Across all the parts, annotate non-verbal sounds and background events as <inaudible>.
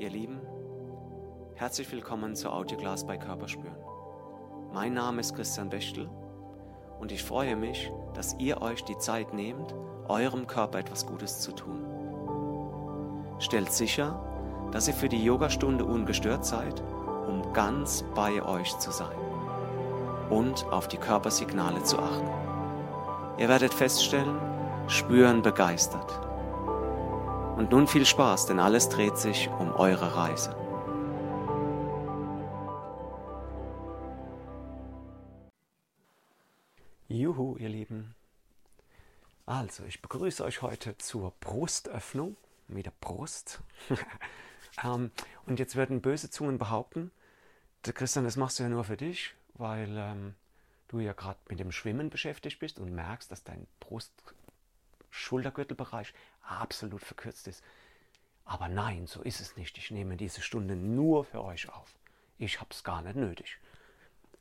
Ihr Lieben, herzlich willkommen zu Audioglas bei Körperspüren. Mein Name ist Christian Bechtel und ich freue mich, dass ihr euch die Zeit nehmt, eurem Körper etwas Gutes zu tun. Stellt sicher, dass ihr für die Yogastunde ungestört seid, um ganz bei euch zu sein und auf die Körpersignale zu achten. Ihr werdet feststellen, spüren begeistert. Und nun viel Spaß, denn alles dreht sich um eure Reise. Juhu, ihr Lieben. Also, ich begrüße euch heute zur Brustöffnung. Wieder Brust. <laughs> ähm, und jetzt werden böse Zungen behaupten, Christian, das machst du ja nur für dich, weil ähm, du ja gerade mit dem Schwimmen beschäftigt bist und merkst, dass dein Brust-Schultergürtelbereich absolut verkürzt ist. Aber nein, so ist es nicht. Ich nehme diese Stunde nur für euch auf. Ich habe es gar nicht nötig.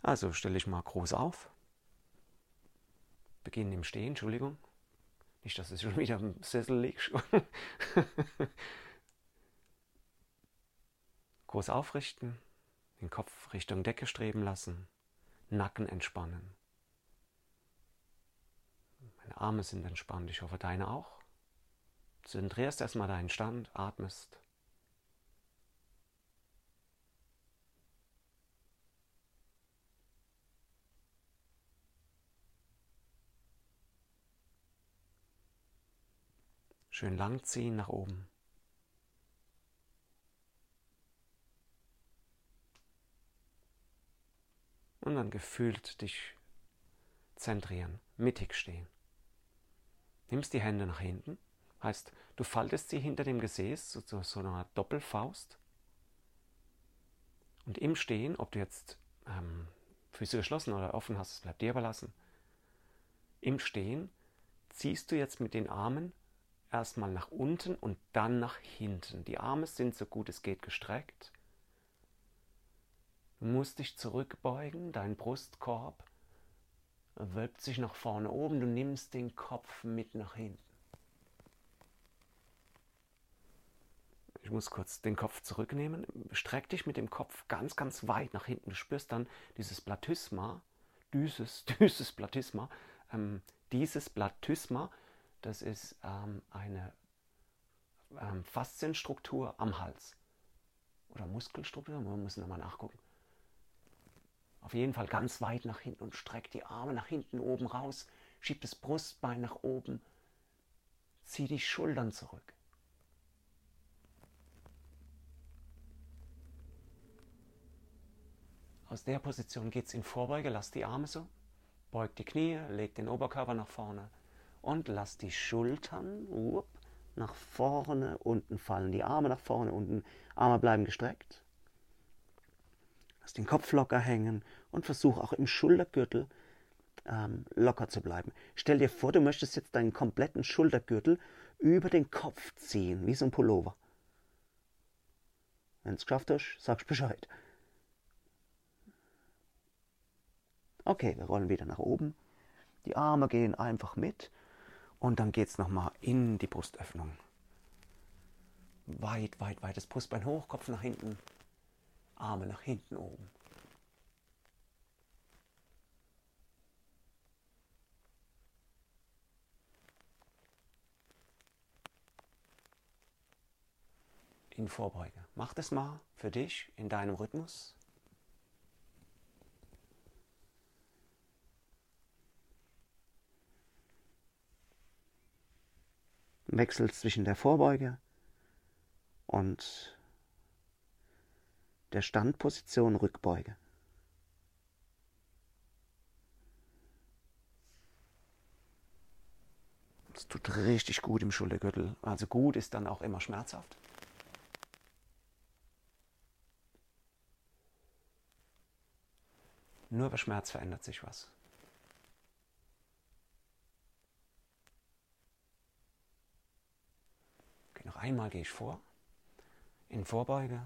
Also stelle ich mal groß auf. Beginnen im Stehen, Entschuldigung. Nicht, dass es schon wieder im Sessel liegt. <laughs> groß aufrichten, den Kopf Richtung Decke streben lassen, Nacken entspannen. Arme sind entspannt, ich hoffe deine auch. Zentrierst erstmal deinen Stand, atmest. Schön lang ziehen nach oben. Und dann gefühlt dich zentrieren, mittig stehen. Nimmst die Hände nach hinten, heißt, du faltest sie hinter dem Gesäß, so, so, so einer Doppelfaust. Und im Stehen, ob du jetzt ähm, Füße geschlossen oder offen hast, das bleibt dir überlassen. Im Stehen ziehst du jetzt mit den Armen erstmal nach unten und dann nach hinten. Die Arme sind so gut es geht gestreckt. Du musst dich zurückbeugen, dein Brustkorb wölbt sich nach vorne oben, du nimmst den Kopf mit nach hinten. Ich muss kurz den Kopf zurücknehmen. Streck dich mit dem Kopf ganz, ganz weit nach hinten. Du spürst dann dieses Platysma, dieses, <laughs> dieses Platysma, ähm, dieses Platysma das ist ähm, eine ähm, Faszienstruktur am Hals. Oder Muskelstruktur, wir müssen nochmal nachgucken. Auf jeden Fall ganz weit nach hinten und streck die Arme nach hinten oben raus, schieb das Brustbein nach oben, zieh die Schultern zurück. Aus der Position geht es in Vorbeuge, lass die Arme so, beug die Knie, leg den Oberkörper nach vorne, und lass die Schultern up, nach vorne, unten fallen, die Arme nach vorne, unten, Arme bleiben gestreckt. Lass den Kopf locker hängen und versuch auch im Schultergürtel ähm, locker zu bleiben. Stell dir vor, du möchtest jetzt deinen kompletten Schultergürtel über den Kopf ziehen, wie so ein Pullover. Wenn es geschafft hast, sagst Bescheid. Okay, wir rollen wieder nach oben. Die Arme gehen einfach mit und dann geht es nochmal in die Brustöffnung. Weit, weit, weit. Das Brustbein hoch, Kopf nach hinten, Arme nach hinten oben. In Vorbeuge. Mach das mal für dich in deinem Rhythmus. Wechsel zwischen der Vorbeuge und der Standposition Rückbeuge. Es tut richtig gut im Schultergürtel. Also gut ist dann auch immer schmerzhaft. Nur bei Schmerz verändert sich was. einmal gehe ich vor, in Vorbeuge,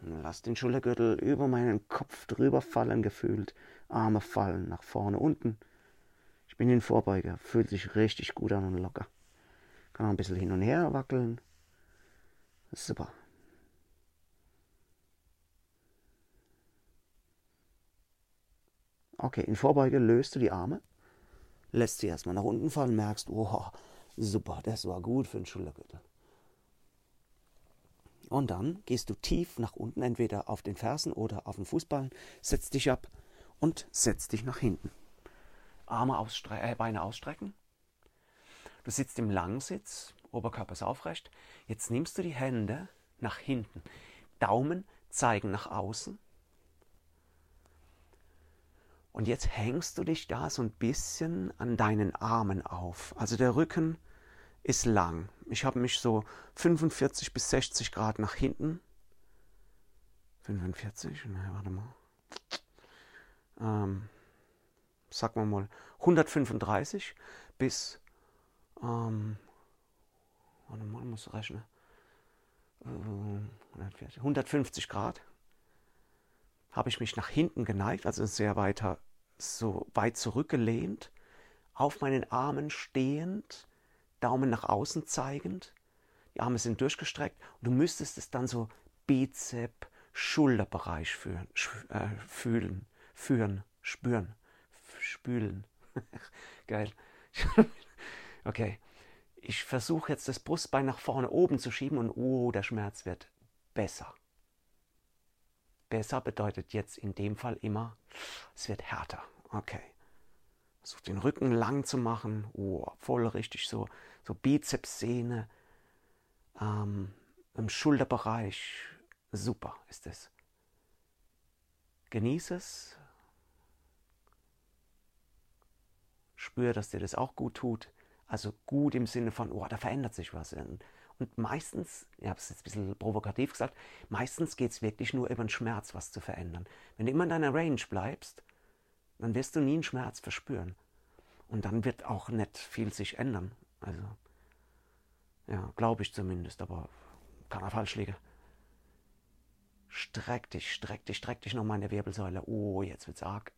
Lass den Schultergürtel über meinen Kopf drüber fallen gefühlt. Arme fallen nach vorne, unten. Ich bin in Vorbeuge, Fühlt sich richtig gut an und locker. Kann auch ein bisschen hin und her wackeln. Super. Okay, in Vorbeuge löst du die Arme, lässt sie erstmal nach unten fallen, merkst, oh, super, das war gut für den Schultergürtel. Und dann gehst du tief nach unten, entweder auf den Fersen oder auf den Fußballen, setzt dich ab und setzt dich nach hinten. Arme ausstre äh, Beine ausstrecken. Du sitzt im Langsitz, Oberkörper ist aufrecht. Jetzt nimmst du die Hände nach hinten. Daumen zeigen nach außen. Und jetzt hängst du dich da so ein bisschen an deinen Armen auf. Also der Rücken ist lang. Ich habe mich so 45 bis 60 Grad nach hinten. 45, ne, warte mal. Ähm, sagen wir mal 135 bis, ähm, warte mal, muss rechnen. Äh, 150 Grad habe ich mich nach hinten geneigt, also sehr weiter, so weit zurückgelehnt, auf meinen Armen stehend, Daumen nach außen zeigend. Die Arme sind durchgestreckt und du müsstest es dann so Bizep, Schulterbereich führen, äh, fühlen, führen, spüren, spülen. <laughs> Geil. <laughs> okay. Ich versuche jetzt das Brustbein nach vorne oben zu schieben und oh, der Schmerz wird besser. Besser bedeutet jetzt in dem Fall immer, es wird härter. Okay. Versuch den Rücken lang zu machen. Oh, voll richtig so, so Bizepssehne ähm, im Schulterbereich. Super ist es. Genieße es. Spür, dass dir das auch gut tut. Also gut im Sinne von, oh, da verändert sich was. Und meistens, ich habe es jetzt ein bisschen provokativ gesagt, meistens geht es wirklich nur über den Schmerz, was zu verändern. Wenn du immer in deiner Range bleibst, dann wirst du nie einen Schmerz verspüren. Und dann wird auch nicht viel sich ändern. Also, ja, glaube ich zumindest, aber kann auch falsch liegen. Streck dich, streck dich, streck dich nochmal in der Wirbelsäule. Oh, jetzt wird's arg.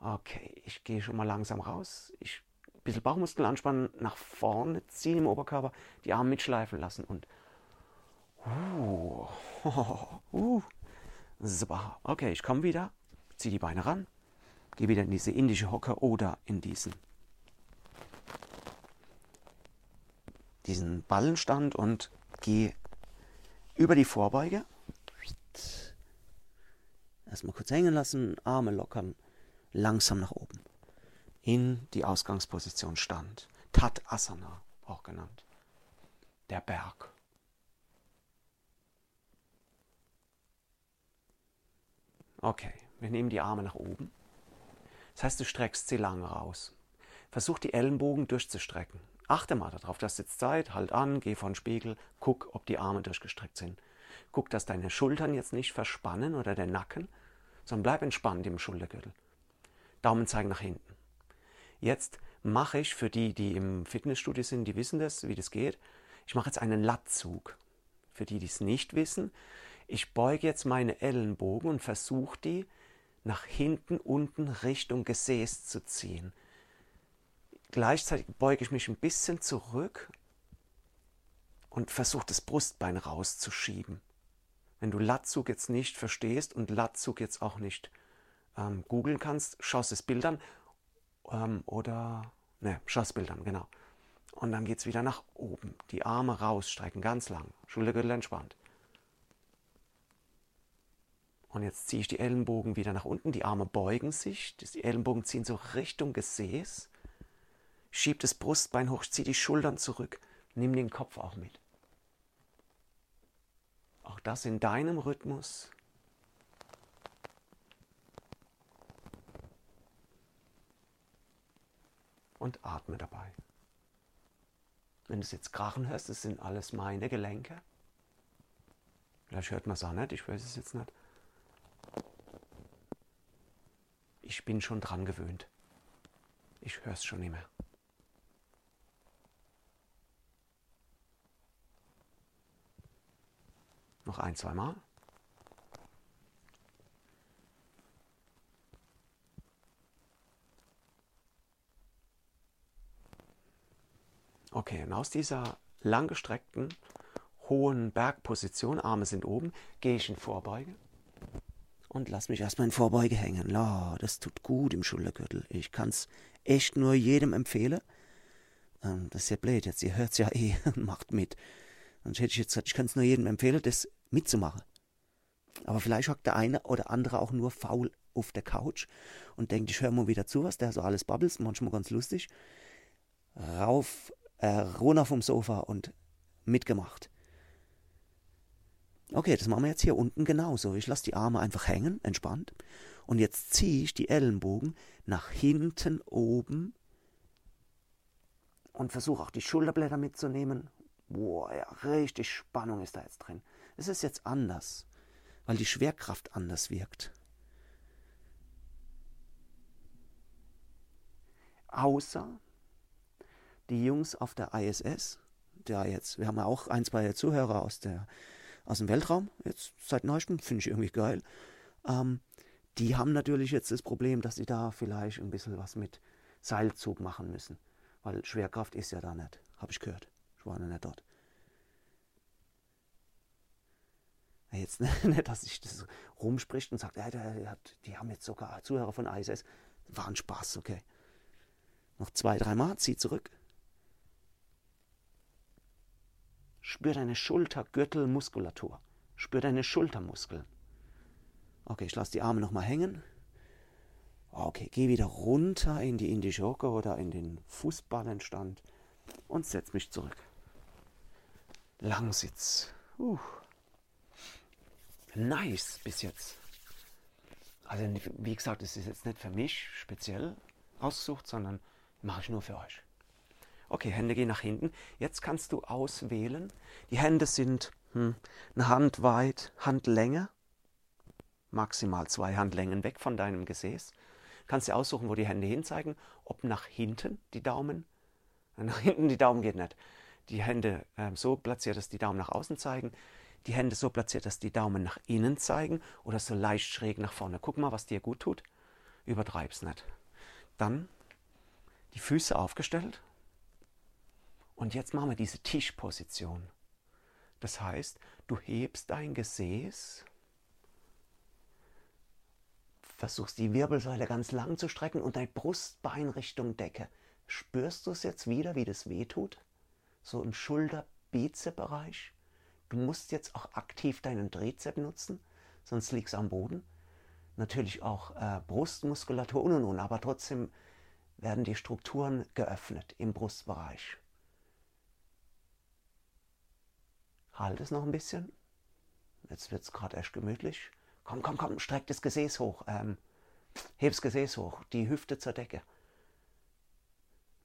Okay, ich gehe schon mal langsam raus. Ich ein bisschen Bauchmuskel anspannen, nach vorne ziehen im Oberkörper, die Arme mitschleifen lassen und uh, <laughs> uh, super. Okay, ich komme wieder, ziehe die Beine ran, Geh wieder in diese indische Hocke oder in diesen, diesen Ballenstand und geh über die Vorbeuge. Erstmal kurz hängen lassen, Arme lockern, langsam nach oben. In die Ausgangsposition Stand. Tat Asana auch genannt. Der Berg. Okay, wir nehmen die Arme nach oben. Das heißt, du streckst sie lang raus. Versuch die Ellenbogen durchzustrecken. Achte mal darauf, dass jetzt Zeit, halt an, geh vor den Spiegel, guck, ob die Arme durchgestreckt sind. Guck, dass deine Schultern jetzt nicht verspannen oder der Nacken, sondern bleib entspannt im Schultergürtel. Daumen zeigen nach hinten. Jetzt mache ich für die, die im Fitnessstudio sind, die wissen das, wie das geht. Ich mache jetzt einen Lattzug. Für die, die es nicht wissen, ich beuge jetzt meine Ellenbogen und versuche die nach hinten unten Richtung Gesäß zu ziehen. Gleichzeitig beuge ich mich ein bisschen zurück und versuche das Brustbein rauszuschieben. Wenn du Latzug jetzt nicht verstehst und Latzug jetzt auch nicht ähm, googeln kannst, schaust das Bild an ähm, oder ne, schaust Bild an, genau. Und dann geht es wieder nach oben. Die Arme rausstrecken, ganz lang. Schultergürtel entspannt. Und jetzt ziehe ich die Ellenbogen wieder nach unten, die Arme beugen sich, die Ellenbogen ziehen so Richtung Gesäß. Schieb das Brustbein hoch, zieh die Schultern zurück, nimm den Kopf auch mit. Auch das in deinem Rhythmus. Und atme dabei. Wenn du es jetzt krachen hörst, das sind alles meine Gelenke. Vielleicht hört man es auch nicht, ich weiß es jetzt nicht. Ich bin schon dran gewöhnt. Ich höre es schon mehr. Noch ein, zwei Mal. Okay, und aus dieser langgestreckten, hohen Bergposition, Arme sind oben, gehe ich in Vorbeuge und lass mich erstmal in Vorbeuge hängen. La, das tut gut im Schultergürtel. Ich kann es echt nur jedem empfehlen. Ähm, das ist ja blöd jetzt, ihr hört es ja eh und <laughs> macht mit. Sonst hätte ich jetzt gesagt, ich kann es nur jedem empfehlen, das mitzumachen. Aber vielleicht hockt der eine oder andere auch nur faul auf der Couch und denkt, ich höre mal wieder zu, was der so alles babbelt, manchmal ganz lustig. Rauf, äh, runter vom Sofa und mitgemacht. Okay, das machen wir jetzt hier unten genauso. Ich lasse die Arme einfach hängen, entspannt. Und jetzt ziehe ich die Ellenbogen nach hinten oben und versuche auch die Schulterblätter mitzunehmen. Boah, ja, richtig Spannung ist da jetzt drin. Es ist jetzt anders, weil die Schwerkraft anders wirkt. Außer die Jungs auf der ISS, der jetzt, wir haben ja auch ein, zwei Zuhörer aus, der, aus dem Weltraum, jetzt seit neuestem, finde ich irgendwie geil. Ähm, die haben natürlich jetzt das Problem, dass sie da vielleicht ein bisschen was mit Seilzug machen müssen. Weil Schwerkraft ist ja da nicht, habe ich gehört. Ich war noch nicht dort. Jetzt <laughs> nicht, dass sich das rumspricht und sagt, ja, die haben jetzt sogar Zuhörer von ISS. War ein Spaß, okay. Noch zwei, dreimal, zieh zurück. Spür deine Schultergürtelmuskulatur. Spür deine Schultermuskeln. Okay, ich lasse die Arme nochmal hängen. Okay, geh wieder runter in die indische Hocke oder in den Fußballenstand und setz mich zurück. Langsitz. Uh. Nice bis jetzt. Also wie gesagt, es ist jetzt nicht für mich speziell ausgesucht, sondern mache ich nur für euch. Okay, Hände gehen nach hinten. Jetzt kannst du auswählen. Die Hände sind hm, eine Hand weit, Handlänge, maximal zwei Handlängen weg von deinem Gesäß. Kannst du aussuchen, wo die Hände hinzeigen, ob nach hinten die Daumen, nach hinten die Daumen geht nicht. Die Hände äh, so platziert, dass die Daumen nach außen zeigen, die Hände so platziert, dass die Daumen nach innen zeigen oder so leicht schräg nach vorne. Guck mal, was dir gut tut. Übertreib's nicht. Dann die Füße aufgestellt, und jetzt machen wir diese Tischposition. Das heißt, du hebst dein Gesäß, versuchst die Wirbelsäule ganz lang zu strecken und dein Brustbein Richtung Decke. Spürst du es jetzt wieder, wie das weh tut? So im Schulter-Bizep-Bereich. Du musst jetzt auch aktiv deinen Trizep nutzen, sonst liegst du am Boden. Natürlich auch äh, Brustmuskulatur und und und, aber trotzdem werden die Strukturen geöffnet im Brustbereich. Halt es noch ein bisschen. Jetzt wird es gerade erst gemütlich. Komm, komm, komm, streck das Gesäß hoch. Ähm, heb das Gesäß hoch, die Hüfte zur Decke.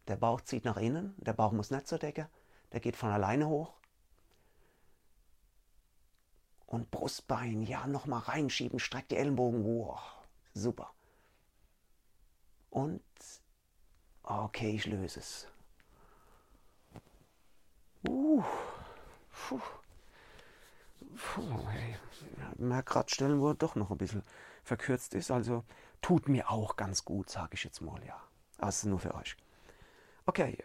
Der Bauch zieht nach innen, der Bauch muss nicht zur Decke, der geht von alleine hoch. Und Brustbein, ja, nochmal reinschieben, streck die Ellenbogen, wow, super. Und, okay, ich löse es. Uh, puh puh, hey, merke gerade Stellen, wo er doch noch ein bisschen verkürzt ist. Also tut mir auch ganz gut, sage ich jetzt mal, ja. Ist nur für euch. Okay,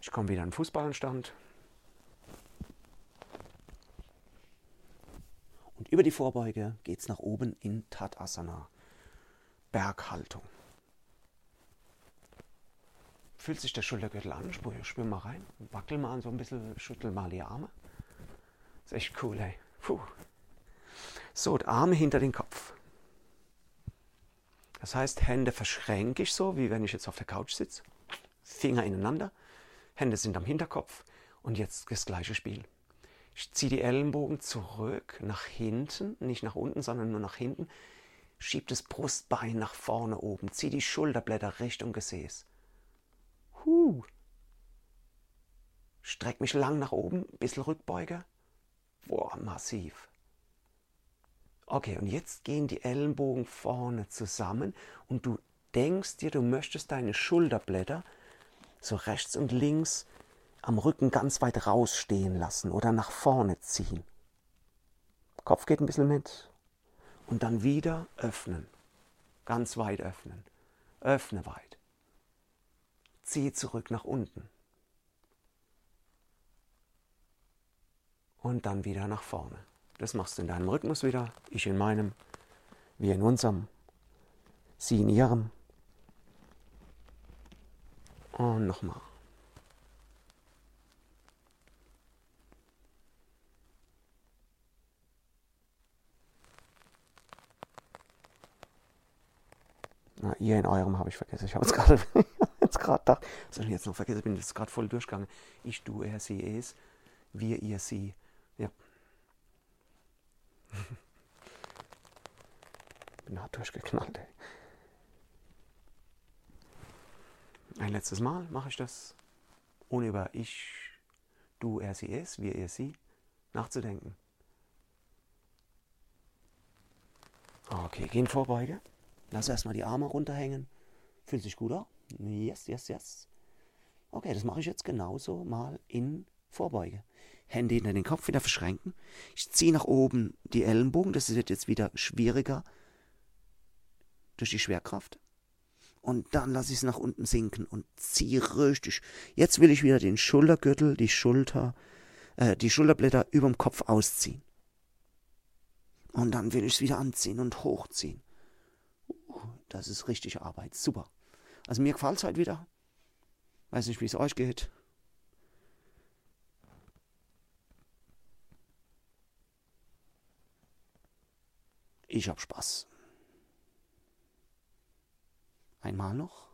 ich komme wieder an den Fußballenstand. Und über die Vorbeuge geht es nach oben in Tadasana, Berghaltung. Fühlt sich der Schultergürtel an? Spür mal rein. Wackel mal so ein bisschen, schüttel mal die Arme. Ist echt cool, ey. Puh. So, Arme hinter den Kopf. Das heißt, Hände verschränke ich so, wie wenn ich jetzt auf der Couch sitze. Finger ineinander. Hände sind am Hinterkopf. Und jetzt das gleiche Spiel. Ich ziehe die Ellenbogen zurück, nach hinten, nicht nach unten, sondern nur nach hinten. Schieb das Brustbein nach vorne oben. Zieh die Schulterblätter Richtung Gesäß. Huh. Streck mich lang nach oben, bisschen Rückbeuger. Boah, massiv. Okay, und jetzt gehen die Ellenbogen vorne zusammen und du denkst dir, du möchtest deine Schulterblätter so rechts und links am Rücken ganz weit rausstehen lassen oder nach vorne ziehen. Kopf geht ein bisschen mit und dann wieder öffnen. Ganz weit öffnen. Öffne weit. Zieh zurück nach unten. Und dann wieder nach vorne. Das machst du in deinem Rhythmus wieder, ich in meinem. Wir in unserem, sie in ihrem. Und nochmal. Na, ihr in eurem habe ich vergessen. Ich habe es gerade <laughs> jetzt gerade gedacht. Was soll ich jetzt noch vergessen? Ich bin jetzt gerade voll durchgegangen. Ich, du, er, sie, es. Wir, ihr, sie. <laughs> Bin hart durchgeknallt, ey. Ein letztes Mal mache ich das, ohne über ich, du, er, sie, es, wir, ihr, sie nachzudenken. Okay, gehen Vorbeuge. Lass erstmal die Arme runterhängen. Fühlt sich gut an? Yes, yes, yes. Okay, das mache ich jetzt genauso mal in Vorbeuge. Hände hinter den Kopf wieder verschränken. Ich ziehe nach oben die Ellenbogen. Das wird jetzt wieder schwieriger durch die Schwerkraft. Und dann lasse ich es nach unten sinken und ziehe richtig. Jetzt will ich wieder den Schultergürtel, die Schulter, äh, die Schulterblätter überm Kopf ausziehen. Und dann will ich es wieder anziehen und hochziehen. Das ist richtig Arbeit. Super. Also mir gefällt es halt wieder. Weiß nicht, wie es euch geht. Ich hab Spaß. Einmal noch.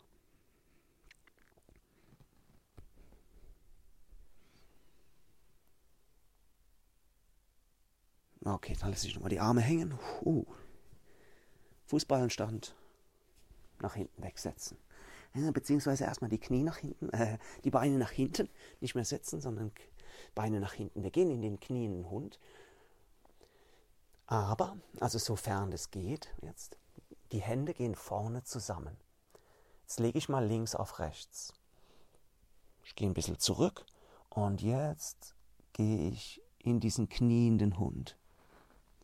Okay, dann lasse ich nochmal die Arme hängen. Uh. Fußballenstand nach hinten wegsetzen. Beziehungsweise erstmal die Knie nach hinten, äh, die Beine nach hinten, nicht mehr setzen, sondern Beine nach hinten. Wir gehen in den knienden Hund. Aber, also sofern das geht, jetzt, die Hände gehen vorne zusammen. Jetzt lege ich mal links auf rechts. Ich gehe ein bisschen zurück und jetzt gehe ich in diesen knienden Hund.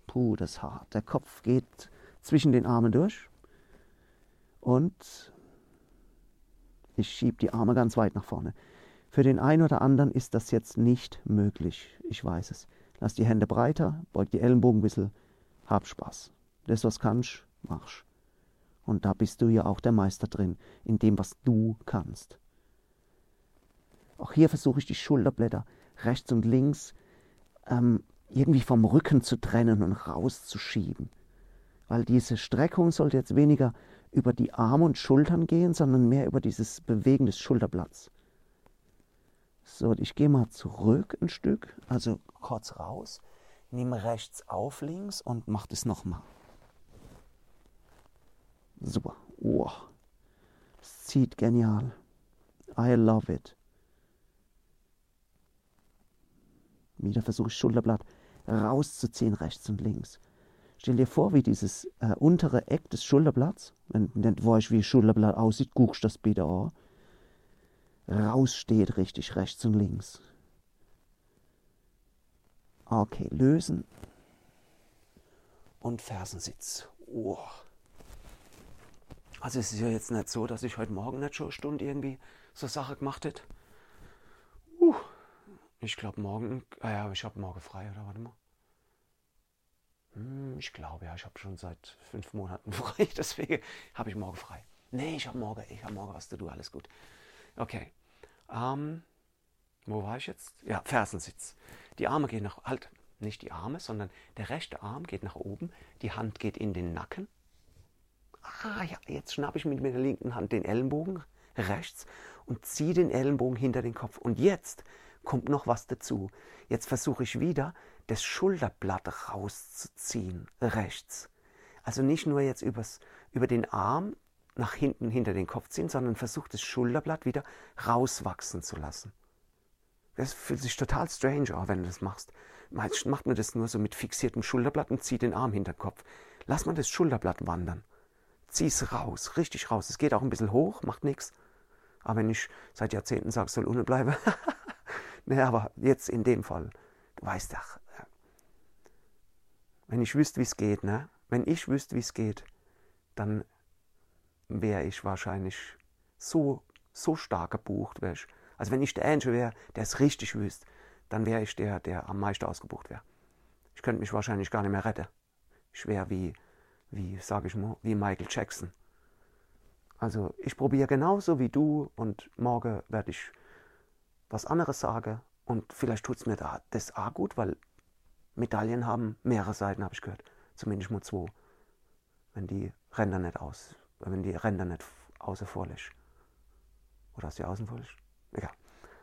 Puh, das ist hart. Der Kopf geht zwischen den Armen durch und ich schiebe die Arme ganz weit nach vorne. Für den einen oder anderen ist das jetzt nicht möglich. Ich weiß es. Lass die Hände breiter, beug die Ellenbogen ein bisschen, hab Spaß. Das, was kannst, machst. Und da bist du ja auch der Meister drin, in dem, was du kannst. Auch hier versuche ich die Schulterblätter rechts und links ähm, irgendwie vom Rücken zu trennen und rauszuschieben. Weil diese Streckung sollte jetzt weniger über die Arme und Schultern gehen, sondern mehr über dieses Bewegen des Schulterblatts. So, ich gehe mal zurück ein Stück, also kurz raus, nehme rechts auf links und mache das nochmal. Super. Oh, es zieht genial. I love it. Wieder versuche ich Schulterblatt rauszuziehen, rechts und links. Stell dir vor, wie dieses äh, untere Eck des Schulterblatts, wenn du weißt, wie Schulterblatt aussieht, guckst das bitte an, raussteht richtig rechts und links. Okay, lösen. Und Fersensitz. Oh. Also es ist ja jetzt nicht so, dass ich heute Morgen nicht schon eine Stunde irgendwie so Sache gemacht hätte. Uh. Ich glaube morgen, ah ja, ich habe morgen frei, oder warte mal. Hm, ich glaube ja, ich habe schon seit fünf Monaten <laughs> frei, deswegen habe ich morgen frei. Nee, ich habe morgen, ich habe morgen was zu tun, alles gut. Okay. Ähm, wo war ich jetzt? Ja, Fersensitz. Die Arme gehen nach, halt, nicht die Arme, sondern der rechte Arm geht nach oben, die Hand geht in den Nacken. Ah ja, jetzt schnappe ich mit der linken Hand den Ellenbogen rechts und ziehe den Ellenbogen hinter den Kopf. Und jetzt kommt noch was dazu. Jetzt versuche ich wieder das Schulterblatt rauszuziehen, rechts. Also nicht nur jetzt übers, über den Arm nach hinten hinter den Kopf ziehen, sondern versucht das Schulterblatt wieder rauswachsen zu lassen. Das fühlt sich total strange an, wenn du das machst. Meist macht man das nur so mit fixiertem Schulterblatt und zieht den Arm hinter den Kopf. Lass mal das Schulterblatt wandern. Zieh es raus, richtig raus. Es geht auch ein bisschen hoch, macht nichts. Aber wenn ich seit Jahrzehnten sage, soll unten bleiben. <laughs> nee, aber jetzt in dem Fall, du weißt doch, wenn ich wüsste, wie es geht, ne? Wenn ich wüsste, wie es geht, dann wäre ich wahrscheinlich so, so stark gebucht. Wär ich. Also wenn ich der Angel wäre, der es richtig wüsste, dann wäre ich der, der am meisten ausgebucht wäre. Ich könnte mich wahrscheinlich gar nicht mehr retten. Ich wäre wie, wie, sage ich mal, wie Michael Jackson. Also ich probiere genauso wie du und morgen werde ich was anderes sagen und vielleicht tut es mir da das auch gut, weil Medaillen haben mehrere Seiten, habe ich gehört. Zumindest nur zwei. Wenn die Ränder nicht aus, wenn die Ränder nicht außen vor lässt. Oder hast du die außen vor lässt? Egal.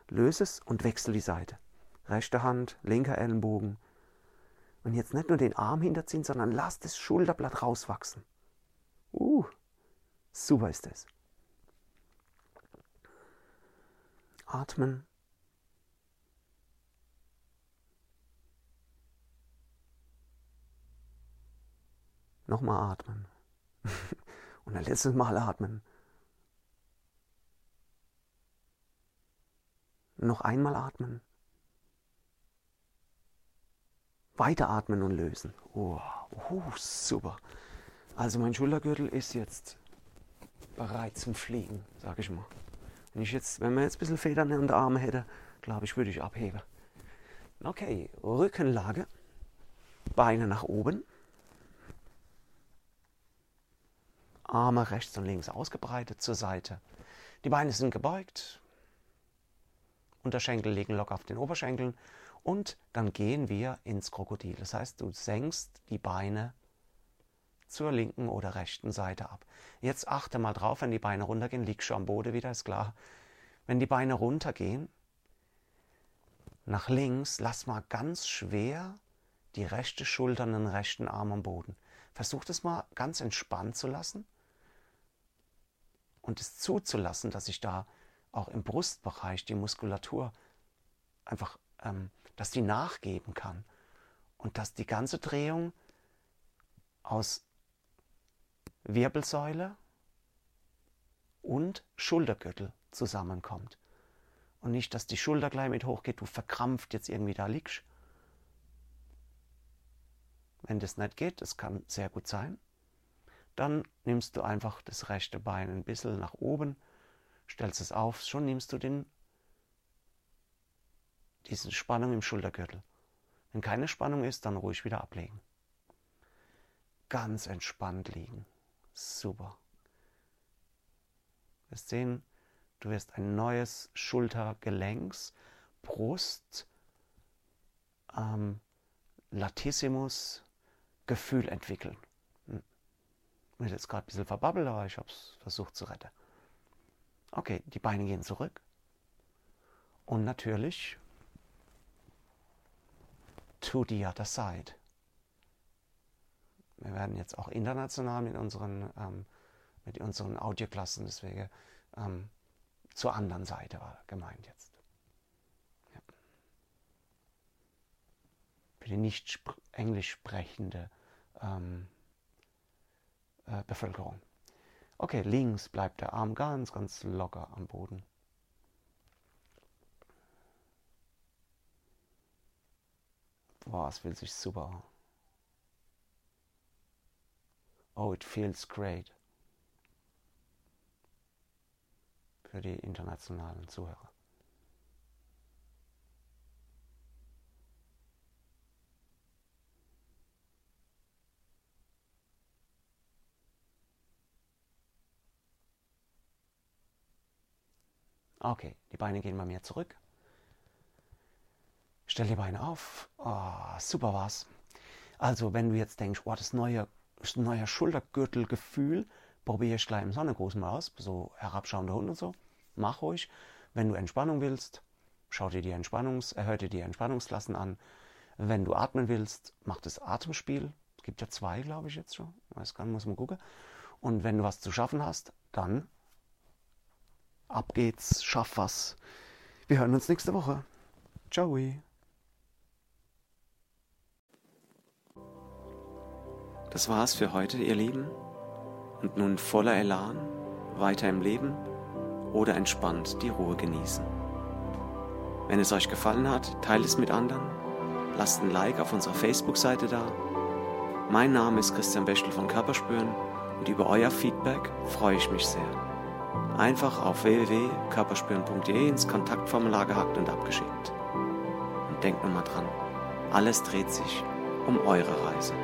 Löse es und wechsel die Seite. Rechte Hand, linker Ellenbogen. Und jetzt nicht nur den Arm hinterziehen, sondern lass das Schulterblatt rauswachsen. Uh, super ist das. Atmen. Nochmal atmen. <laughs> Und ein letztes Mal atmen. Noch einmal atmen. Weiter atmen und lösen. Oh, oh, super. Also mein Schultergürtel ist jetzt bereit zum Fliegen, sage ich mal. Wenn, ich jetzt, wenn man jetzt ein bisschen Federn in der Arme hätte, glaube ich, würde ich abheben. Okay, Rückenlage. Beine nach oben. Arme rechts und links ausgebreitet zur Seite. Die Beine sind gebeugt. Unterschenkel liegen locker auf den Oberschenkeln. Und dann gehen wir ins Krokodil. Das heißt, du senkst die Beine zur linken oder rechten Seite ab. Jetzt achte mal drauf, wenn die Beine runtergehen, liegst du am Boden wieder, ist klar. Wenn die Beine runtergehen, nach links, lass mal ganz schwer die rechte Schulter und den rechten Arm am Boden. Versuch das mal ganz entspannt zu lassen und es zuzulassen, dass sich da auch im Brustbereich die Muskulatur einfach, ähm, dass die nachgeben kann und dass die ganze Drehung aus Wirbelsäule und Schultergürtel zusammenkommt. Und nicht, dass die Schulter gleich mit hochgeht, du verkrampft jetzt irgendwie da liegst. Wenn das nicht geht, das kann sehr gut sein, dann nimmst du einfach das rechte Bein ein bisschen nach oben, stellst es auf, schon nimmst du den, diese Spannung im Schultergürtel. Wenn keine Spannung ist, dann ruhig wieder ablegen. Ganz entspannt liegen. Super. Wir sehen, du wirst ein neues Schultergelenks, Brust, ähm, Latissimus Gefühl entwickeln. Bin jetzt gerade ein bisschen verbabbelt, aber ich habe es versucht zu retten. Okay, die Beine gehen zurück. Und natürlich to the other side. Wir werden jetzt auch international mit unseren, ähm, mit unseren Audioklassen, deswegen ähm, zur anderen Seite war gemeint jetzt. Für die nicht englisch sprechende ähm, äh, Bevölkerung. Okay, links bleibt der Arm ganz, ganz locker am Boden. Boah, es fühlt sich super. Oh, it feels great. Für die internationalen Zuhörer. Okay, die Beine gehen bei mir zurück. Stell die Beine auf. Oh, super war's. Also, wenn du jetzt denkst, oh, das neue, neue Schultergürtelgefühl, probiere ich gleich im Sonnengruß mal aus. So herabschauender Hund und so. Mach ruhig. Wenn du Entspannung willst, schau dir die Entspannungs, erhör dir die Entspannungsklassen an. Wenn du atmen willst, mach das Atemspiel. Es gibt ja zwei, glaube ich, jetzt schon. Weiß gar nicht, muss man gucken. Und wenn du was zu schaffen hast, dann Ab geht's, schaff was. Wir hören uns nächste Woche. Ciao. Das war's für heute, ihr Lieben. Und nun voller Elan, weiter im Leben oder entspannt die Ruhe genießen. Wenn es euch gefallen hat, teilt es mit anderen. Lasst ein Like auf unserer Facebook-Seite da. Mein Name ist Christian Bechtel von Körperspüren und über euer Feedback freue ich mich sehr einfach auf www.körperspüren.de ins Kontaktformular gehackt und abgeschickt. Und denkt nur mal dran, alles dreht sich um eure Reise.